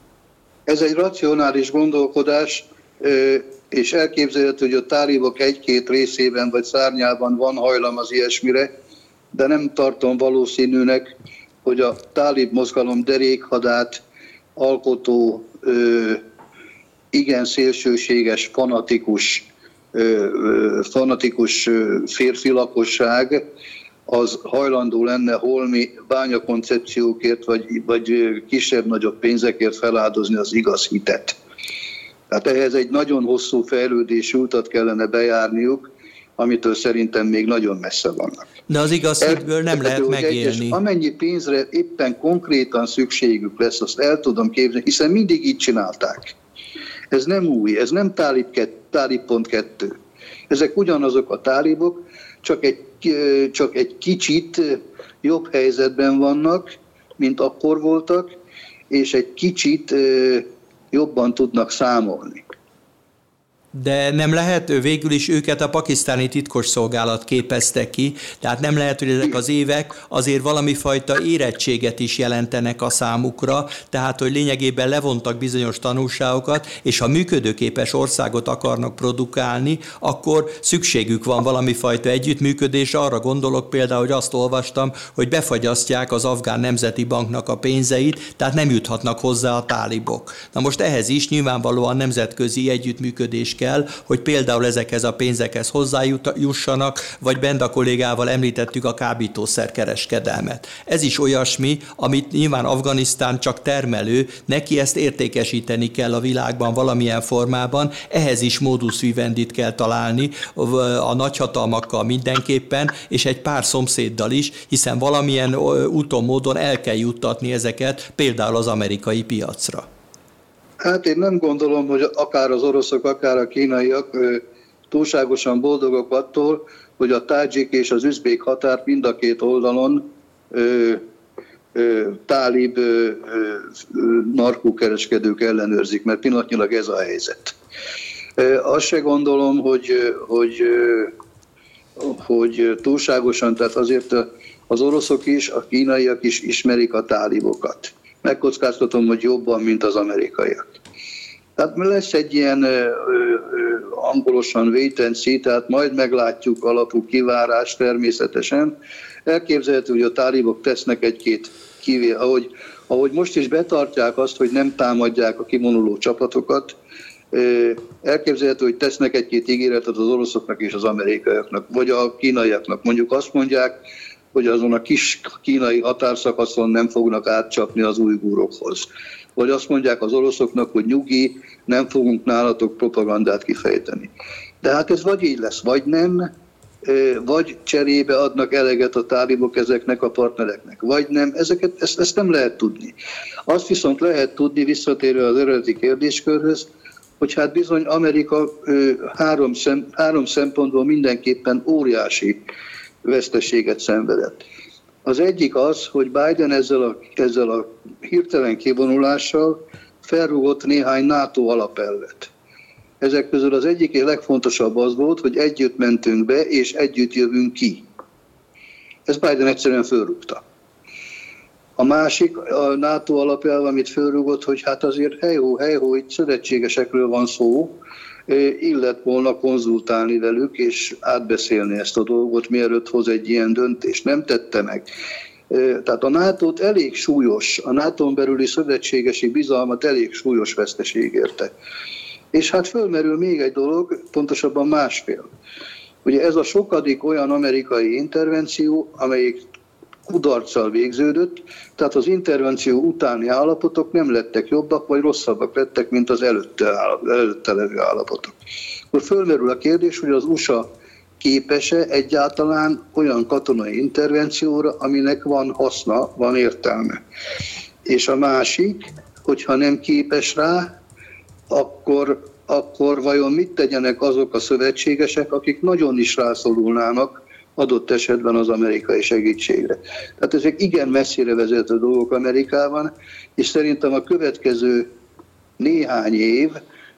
Ez egy racionális gondolkodás, és elképzelhető, hogy a tálibok egy-két részében vagy szárnyában van hajlam az ilyesmire, de nem tartom valószínűnek, hogy a tálib mozgalom derékhadát alkotó, igen szélsőséges, fanatikus, fanatikus férfi lakosság az hajlandó lenne holmi bányakoncepciókért, vagy, vagy kisebb-nagyobb pénzekért feláldozni az igaz hitet. Tehát ehhez egy nagyon hosszú fejlődési utat kellene bejárniuk, amitől szerintem még nagyon messze vannak. De az igaz hitből nem lehet megélni. Egyes, amennyi pénzre éppen konkrétan szükségük lesz, azt el tudom képzelni, hiszen mindig így csinálták. Ez nem új, ez nem tálib, tálib pont kettő. Ezek ugyanazok a tálibok, csak egy, csak egy kicsit jobb helyzetben vannak, mint akkor voltak, és egy kicsit jobban tudnak számolni. De nem lehet, végül is őket a pakisztáni titkos szolgálat képezte ki, tehát nem lehet, hogy ezek az évek azért valami fajta érettséget is jelentenek a számukra, tehát hogy lényegében levontak bizonyos tanulságokat, és ha működőképes országot akarnak produkálni, akkor szükségük van valami fajta együttműködésre. Arra gondolok például, hogy azt olvastam, hogy befagyasztják az afgán nemzeti banknak a pénzeit, tehát nem juthatnak hozzá a tálibok. Na most ehhez is nyilvánvalóan nemzetközi együttműködés kell, hogy például ezekhez a pénzekhez hozzájussanak, vagy Benda kollégával említettük a kábítószer kereskedelmet. Ez is olyasmi, amit nyilván Afganisztán csak termelő, neki ezt értékesíteni kell a világban valamilyen formában, ehhez is modus vivendit kell találni a nagyhatalmakkal mindenképpen, és egy pár szomszéddal is, hiszen valamilyen úton, módon el kell juttatni ezeket például az amerikai piacra. Hát én nem gondolom, hogy akár az oroszok, akár a kínaiak túlságosan boldogok attól, hogy a tádzsik és az üzbék határt mind a két oldalon ö, ö, tálib ö, narkókereskedők ellenőrzik, mert pillanatnyilag ez a helyzet. Ö, azt se gondolom, hogy, hogy, hogy túlságosan, tehát azért az oroszok is, a kínaiak is ismerik a tálibokat megkockáztatom, hogy jobban, mint az amerikaiak. Tehát lesz egy ilyen ö, ö, angolosan wait tehát majd meglátjuk alapú kivárás természetesen. Elképzelhető, hogy a tálibok tesznek egy-két kivé, ahogy, ahogy most is betartják azt, hogy nem támadják a kimonuló csapatokat, elképzelhető, hogy tesznek egy-két ígéretet az oroszoknak és az amerikaiaknak, vagy a kínaiaknak. Mondjuk azt mondják, hogy azon a kis kínai határszakaszon nem fognak átcsapni az újgúrokhoz. Vagy azt mondják az oroszoknak, hogy nyugi, nem fogunk nálatok propagandát kifejteni. De hát ez vagy így lesz, vagy nem, vagy cserébe adnak eleget a tálibok ezeknek a partnereknek, vagy nem, ezeket, ezt, ezt nem lehet tudni. Azt viszont lehet tudni, visszatérve az eredeti kérdéskörhöz, hogy hát bizony Amerika három, szem, három szempontból mindenképpen óriási veszteséget szenvedett. Az egyik az, hogy Biden ezzel a, ezzel a hirtelen kivonulással felrúgott néhány NATO alapelvet. Ezek közül az egyik legfontosabb az volt, hogy együtt mentünk be, és együtt jövünk ki. Ez Biden egyszerűen fölrúgta. A másik, a NATO alapelv, amit fölrúgott, hogy hát azért hejhó, hejhó, itt szövetségesekről van szó, illet volna konzultálni velük, és átbeszélni ezt a dolgot, mielőtt hoz egy ilyen döntést. Nem tette meg. Tehát a nato elég súlyos, a nato belüli szövetségesi bizalmat elég súlyos veszteség érte. És hát fölmerül még egy dolog, pontosabban másfél. Ugye ez a sokadik olyan amerikai intervenció, amelyik kudarccal végződött, tehát az intervenció utáni állapotok nem lettek jobbak vagy rosszabbak lettek, mint az előtte, előtte levő állapotok. Akkor fölmerül a kérdés, hogy az USA képes-e egyáltalán olyan katonai intervencióra, aminek van haszna, van értelme. És a másik, hogyha nem képes rá, akkor, akkor vajon mit tegyenek azok a szövetségesek, akik nagyon is rászorulnának adott esetben az amerikai segítségre. Tehát ezek igen messzire vezető dolgok Amerikában, és szerintem a következő néhány év,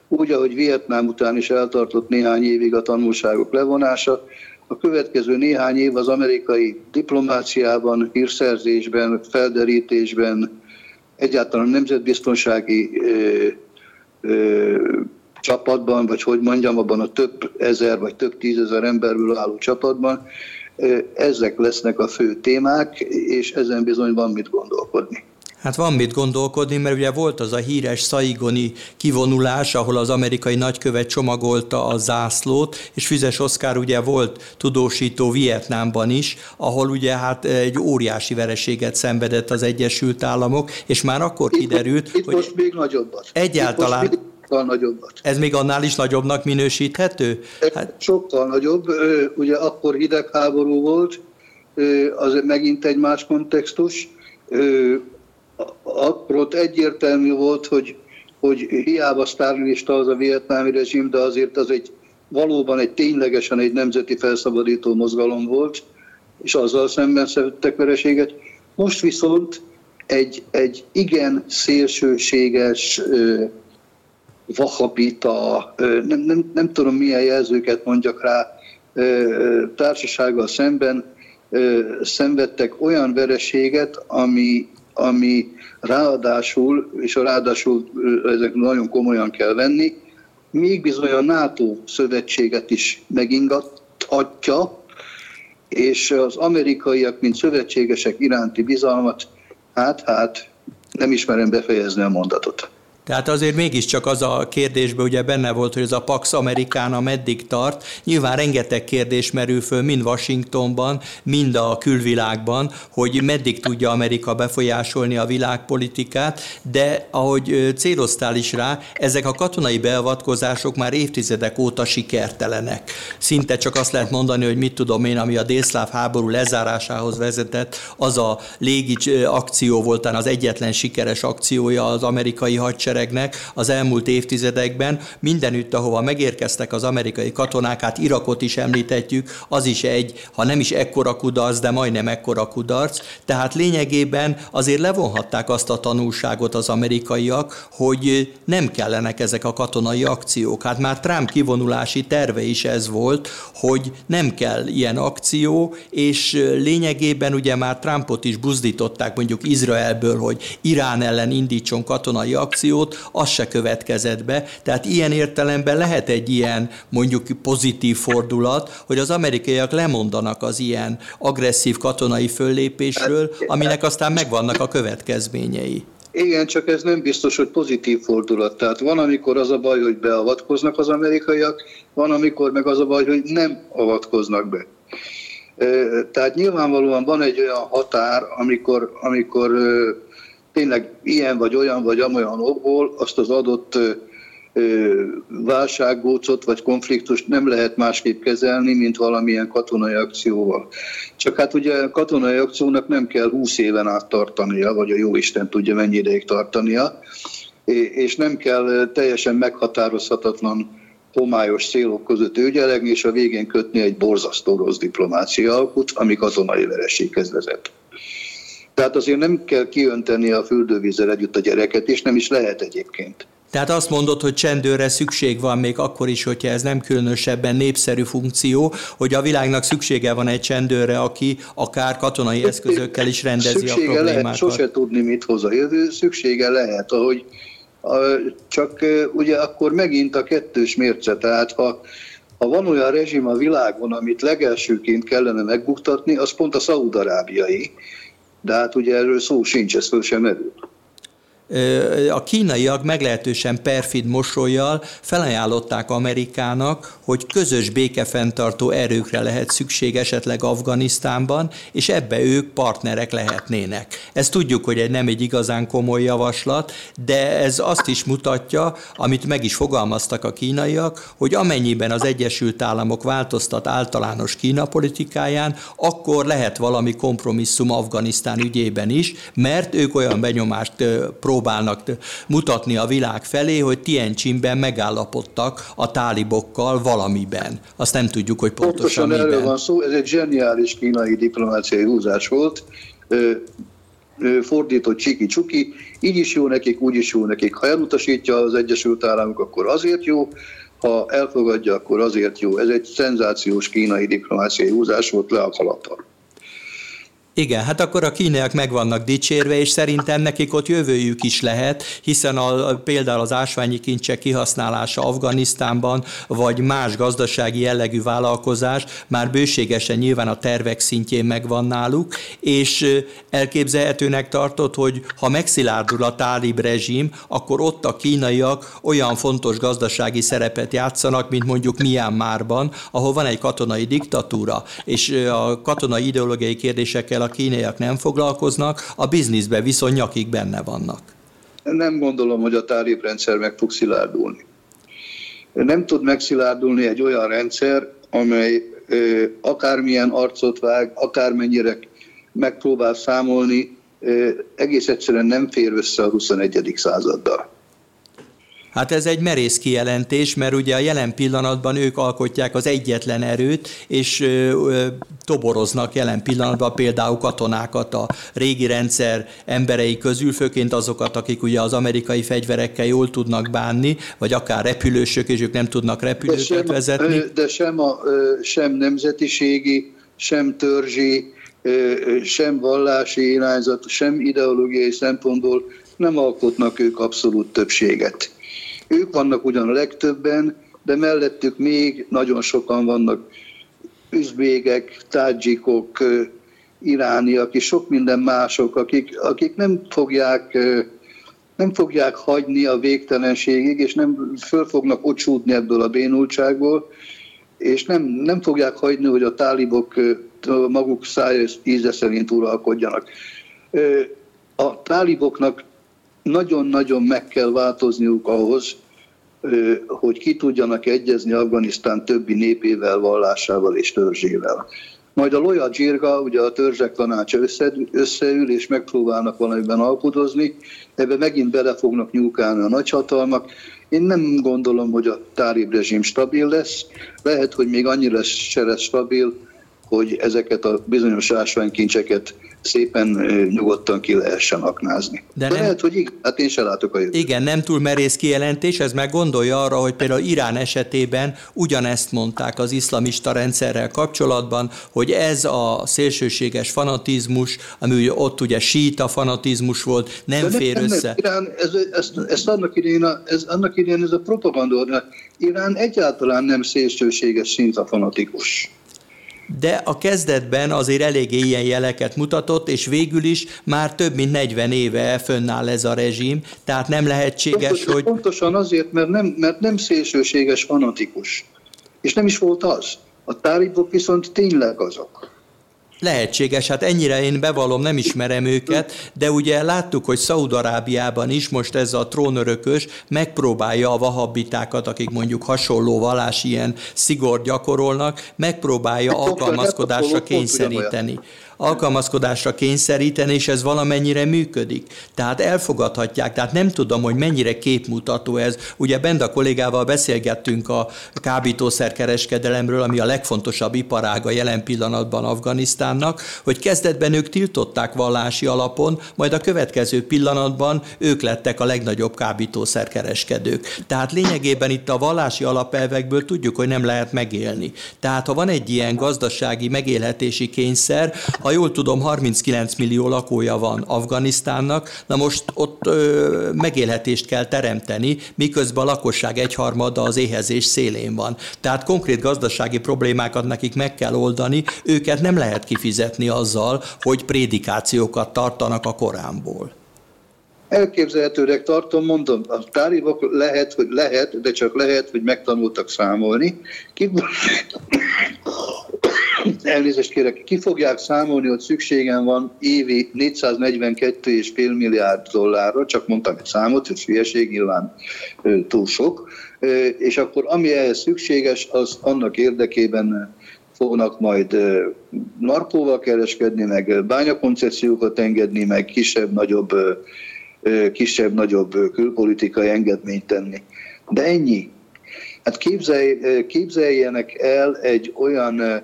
úgy, ahogy Vietnám után is eltartott néhány évig a tanulságok levonása, a következő néhány év az amerikai diplomáciában, hírszerzésben, felderítésben, egyáltalán nemzetbiztonsági ö, ö, csapatban, vagy hogy mondjam, abban a több ezer vagy több tízezer emberből álló csapatban, ezek lesznek a fő témák, és ezen bizony van mit gondolkodni. Hát van mit gondolkodni, mert ugye volt az a híres szaigoni kivonulás, ahol az amerikai nagykövet csomagolta a zászlót, és Füzes Oszkár ugye volt tudósító Vietnámban is, ahol ugye hát egy óriási vereséget szenvedett az Egyesült Államok, és már akkor kiderült, itt, itt hogy... most még nagyobbat. Egyáltalán... Itt most még nagyobbat. Ez még annál is nagyobbnak minősíthető? Hát... Sokkal nagyobb. Ugye akkor hidegháború volt, az megint egy más kontextus akkor ott egyértelmű volt, hogy, hogy hiába sztárlista az a vietnámi rezsim, de azért az egy valóban egy ténylegesen egy nemzeti felszabadító mozgalom volt, és azzal szemben szedtek vereséget. Most viszont egy, egy igen szélsőséges vahabita, nem, nem, nem tudom milyen jelzőket mondjak rá, társasággal szemben szenvedtek olyan vereséget, ami ami ráadásul, és a ráadásul ezek nagyon komolyan kell venni, még bizony a NATO szövetséget is megingathatja, és az amerikaiak, mint szövetségesek iránti bizalmat, hát, hát nem ismerem befejezni a mondatot. Tehát azért mégiscsak az a kérdésben ugye benne volt, hogy ez a Pax Americana meddig tart. Nyilván rengeteg kérdés merül föl mind Washingtonban, mind a külvilágban, hogy meddig tudja Amerika befolyásolni a világpolitikát, de ahogy céloztál is rá, ezek a katonai beavatkozások már évtizedek óta sikertelenek. Szinte csak azt lehet mondani, hogy mit tudom én, ami a délszláv háború lezárásához vezetett, az a légi akció volt az egyetlen sikeres akciója az amerikai hadsereg hadseregnek az elmúlt évtizedekben mindenütt, ahova megérkeztek az amerikai katonák, hát Irakot is említetjük, az is egy, ha nem is ekkora kudarc, de majdnem ekkora kudarc. Tehát lényegében azért levonhatták azt a tanulságot az amerikaiak, hogy nem kellenek ezek a katonai akciók. Hát már Trump kivonulási terve is ez volt, hogy nem kell ilyen akció, és lényegében ugye már Trumpot is buzdították mondjuk Izraelből, hogy Irán ellen indítson katonai akciót, akciót, az se következett be. Tehát ilyen értelemben lehet egy ilyen mondjuk pozitív fordulat, hogy az amerikaiak lemondanak az ilyen agresszív katonai föllépésről, aminek aztán megvannak a következményei. Igen, csak ez nem biztos, hogy pozitív fordulat. Tehát van, amikor az a baj, hogy beavatkoznak az amerikaiak, van, amikor meg az a baj, hogy nem avatkoznak be. Tehát nyilvánvalóan van egy olyan határ, amikor, amikor tényleg ilyen vagy olyan vagy amolyan okból azt az adott válsággócot vagy konfliktust nem lehet másképp kezelni, mint valamilyen katonai akcióval. Csak hát ugye a katonai akciónak nem kell 20 éven át tartania, vagy a jó Isten tudja mennyi ideig tartania, és nem kell teljesen meghatározhatatlan homályos célok között ügyelegni, és a végén kötni egy borzasztó rossz diplomácia alkut, ami katonai vereséghez vezet. Tehát azért nem kell kiönteni a fürdővízzel együtt a gyereket, és nem is lehet egyébként. Tehát azt mondod, hogy csendőre szükség van még akkor is, hogyha ez nem különösebben népszerű funkció, hogy a világnak szüksége van egy csendőre, aki akár katonai eszközökkel is rendezi szüksége a problémákat. Lehet, sose tudni, mit hoz a jövő, szüksége lehet, ahogy csak ugye akkor megint a kettős mérce, tehát ha, ha van olyan rezsim a világon, amit legelsőként kellene megbuktatni, az pont a szaudarábiai, de hát ugye erről szó sincs, ez föl sem merül a kínaiak meglehetősen perfid mosolyjal felajánlották Amerikának, hogy közös békefenntartó erőkre lehet szükség esetleg Afganisztánban, és ebbe ők partnerek lehetnének. Ezt tudjuk, hogy egy nem egy igazán komoly javaslat, de ez azt is mutatja, amit meg is fogalmaztak a kínaiak, hogy amennyiben az Egyesült Államok változtat általános Kína politikáján, akkor lehet valami kompromisszum Afganisztán ügyében is, mert ők olyan benyomást pró próbálnak mutatni a világ felé, hogy Tientsinben megállapodtak a tálibokkal valamiben. Azt nem tudjuk, hogy pontosan, pontosan erről van szó, ez egy zseniális kínai diplomáciai húzás volt, fordított csiki-csuki, így is jó nekik, úgy is jó nekik. Ha elutasítja az Egyesült Államok, akkor azért jó, ha elfogadja, akkor azért jó. Ez egy szenzációs kínai diplomáciai húzás volt le a kalappal. Igen, hát akkor a kínaiak meg vannak dicsérve, és szerintem nekik ott jövőjük is lehet, hiszen a, például az ásványi kincsek kihasználása Afganisztánban, vagy más gazdasági jellegű vállalkozás már bőségesen nyilván a tervek szintjén megvan náluk, és elképzelhetőnek tartott, hogy ha megszilárdul a tálib rezsim, akkor ott a kínaiak olyan fontos gazdasági szerepet játszanak, mint mondjuk Myanmarban, ahol van egy katonai diktatúra, és a katonai ideológiai kérdésekkel a kínaiak nem foglalkoznak, a bizniszben viszont nyakig benne vannak. Nem gondolom, hogy a tálib rendszer meg fog szilárdulni. Nem tud megszilárdulni egy olyan rendszer, amely ö, akármilyen arcot vág, akármennyire megpróbál számolni, ö, egész egyszerűen nem fér össze a 21. századdal. Hát ez egy merész kijelentés, mert ugye a jelen pillanatban ők alkotják az egyetlen erőt, és ö, ö, toboroznak jelen pillanatban például katonákat a régi rendszer emberei közül, főként azokat, akik ugye az amerikai fegyverekkel jól tudnak bánni, vagy akár repülősök, és ők nem tudnak repülőket de sem, vezetni. De sem, a, sem nemzetiségi, sem törzsi, sem vallási irányzat, sem ideológiai szempontból nem alkotnak ők abszolút többséget. Ők vannak ugyan a legtöbben, de mellettük még nagyon sokan vannak üzbégek, tádzsikok, irániak és sok minden mások, akik, akik nem fogják nem fogják hagyni a végtelenségig, és nem föl fognak ocsúdni ebből a bénultságból, és nem, nem fogják hagyni, hogy a tálibok maguk száj íze szerint uralkodjanak. A táliboknak nagyon-nagyon meg kell változniuk ahhoz, hogy ki tudjanak egyezni Afganisztán többi népével, vallásával és törzsével. Majd a Loya Dzsirga, ugye a törzsek tanácsa összeül, és megpróbálnak valamiben alkudozni, ebbe megint bele fognak nyúkálni a nagyhatalmak. Én nem gondolom, hogy a tálib rezsim stabil lesz, lehet, hogy még annyira se lesz stabil, hogy ezeket a bizonyos ásványkincseket szépen nyugodtan ki lehessen aknázni. De, De nem, lehet, hogy igen, hát én se látok a jövőt. Igen, nem túl merész kijelentés, ez meg gondolja arra, hogy például Irán esetében ugyanezt mondták az iszlamista rendszerrel kapcsolatban, hogy ez a szélsőséges fanatizmus, ami ott ugye síta fanatizmus volt, nem De fér nem, össze. Nem, Irán, ez, ez, ez, annak idején, ez, annak idején ez a propaganda, Irán egyáltalán nem szélsőséges szinte fanatikus de a kezdetben azért eléggé ilyen jeleket mutatott, és végül is már több mint 40 éve fönnáll ez a rezsim, tehát nem lehetséges, pontosan, hogy... Pontosan azért, mert nem, mert nem szélsőséges fanatikus, és nem is volt az. A tálibok viszont tényleg azok. Lehetséges, hát ennyire én bevallom, nem ismerem őket, de ugye láttuk, hogy Szaudarábiában is most ez a trónörökös megpróbálja a vahabbitákat, akik mondjuk hasonló vallás ilyen szigor gyakorolnak, megpróbálja alkalmazkodásra kényszeríteni alkalmazkodásra kényszeríteni, és ez valamennyire működik. Tehát elfogadhatják, tehát nem tudom, hogy mennyire képmutató ez. Ugye Benda kollégával beszélgettünk a kábítószerkereskedelemről, ami a legfontosabb iparága jelen pillanatban Afganisztánnak, hogy kezdetben ők tiltották vallási alapon, majd a következő pillanatban ők lettek a legnagyobb kábítószerkereskedők. Tehát lényegében itt a vallási alapelvekből tudjuk, hogy nem lehet megélni. Tehát ha van egy ilyen gazdasági megélhetési kényszer, ha jól tudom, 39 millió lakója van Afganisztánnak, na most ott ö, megélhetést kell teremteni, miközben a lakosság egyharmada az éhezés szélén van. Tehát konkrét gazdasági problémákat nekik meg kell oldani, őket nem lehet kifizetni azzal, hogy prédikációkat tartanak a Koránból. Elképzelhetőnek tartom, mondom, a tálibok lehet, hogy lehet, de csak lehet, hogy megtanultak számolni. Ki, elnézést kérek, ki fogják számolni, hogy szükségem van évi 442,5 milliárd dollárra, csak mondtam egy számot, hogy hülyeség nyilván túl sok, és akkor ami ehhez szükséges, az annak érdekében fognak majd narkóval kereskedni, meg bányakoncepciókat engedni, meg kisebb-nagyobb kisebb-nagyobb külpolitikai engedményt tenni. De ennyi. Hát képzelj, képzeljenek el egy olyan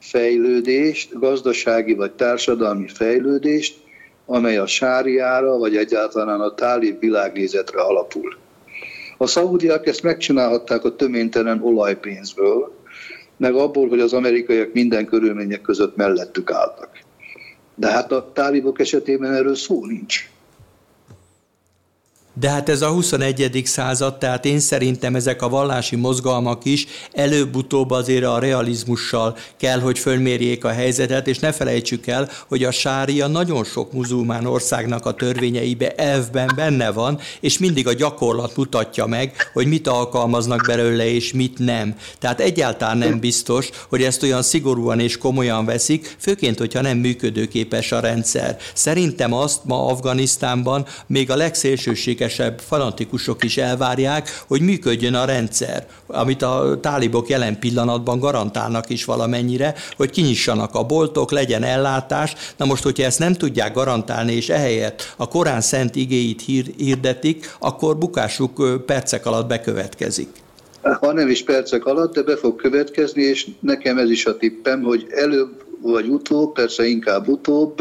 fejlődést, gazdasági vagy társadalmi fejlődést, amely a sáriára, vagy egyáltalán a tálib világnézetre alapul. A szaudiak ezt megcsinálhatták a töménytelen olajpénzből, meg abból, hogy az amerikaiak minden körülmények között mellettük álltak. De hát a tálibok esetében erről szó nincs. De hát ez a 21. század, tehát én szerintem ezek a vallási mozgalmak is előbb-utóbb azért a realizmussal kell, hogy fölmérjék a helyzetet, és ne felejtsük el, hogy a sária nagyon sok muzulmán országnak a törvényeibe elvben benne van, és mindig a gyakorlat mutatja meg, hogy mit alkalmaznak belőle, és mit nem. Tehát egyáltalán nem biztos, hogy ezt olyan szigorúan és komolyan veszik, főként, hogyha nem működőképes a rendszer. Szerintem azt ma Afganisztánban még a legszélsőséges szélsőségesebb fanatikusok is elvárják, hogy működjön a rendszer, amit a tálibok jelen pillanatban garantálnak is valamennyire, hogy kinyissanak a boltok, legyen ellátás. Na most, hogyha ezt nem tudják garantálni, és ehelyett a Korán szent igéit hirdetik, akkor bukásuk percek alatt bekövetkezik. Ha nem is percek alatt, de be fog következni, és nekem ez is a tippem, hogy előbb vagy utóbb, persze inkább utóbb,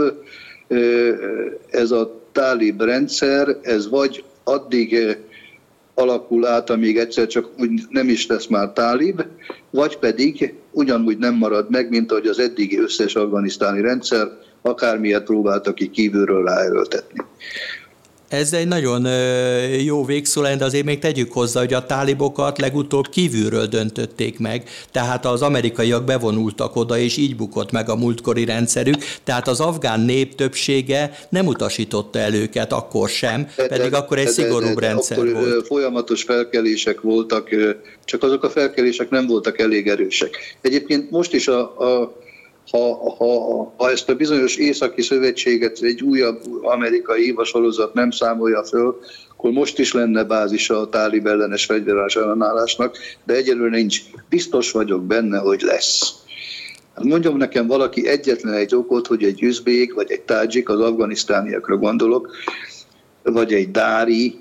ez a tálib rendszer, ez vagy addig eh, alakul át, amíg egyszer csak úgy nem is lesz már tálib, vagy pedig ugyanúgy nem marad meg, mint ahogy az eddigi összes afganisztáni rendszer, akármilyet próbáltak ki kívülről ráerőltetni. Ez egy nagyon jó végszó de azért még tegyük hozzá, hogy a tálibokat legutóbb kívülről döntötték meg, tehát az amerikaiak bevonultak oda, és így bukott meg a múltkori rendszerük, tehát az afgán nép többsége nem utasította el őket akkor sem, pedig akkor egy szigorúbb rendszer akkor volt. Folyamatos felkelések voltak, csak azok a felkelések nem voltak elég erősek. Egyébként most is a, a ha, ha, ha ezt a bizonyos északi szövetséget egy újabb amerikai hívasorozat nem számolja föl, akkor most is lenne bázisa a tálib ellenes fegyveres ellenállásnak, de egyelőre nincs. Biztos vagyok benne, hogy lesz. Hát mondjam nekem valaki egyetlen egy okot, hogy egy üzbék, vagy egy tádzsik, az afganisztániakra gondolok, vagy egy dári,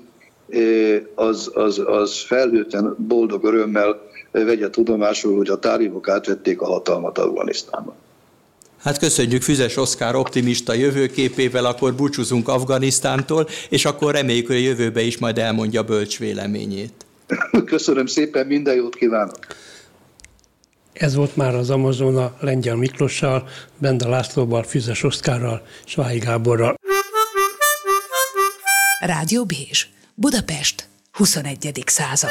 az, az, az felhőten boldog örömmel vegye tudomásul, hogy a tálibok átvették a hatalmat Afganisztánban. Hát köszönjük Füzes Oszkár optimista jövőképével, akkor búcsúzunk Afganisztántól, és akkor reméljük, hogy a jövőbe is majd elmondja bölcs véleményét. Köszönöm szépen, minden jót kívánok! Ez volt már az Amazona Lengyel Miklossal, Benda Lászlóval, Füzes Oszkárral, Sváhi Gáborral. Rádió Bézs, Budapest, 21. század.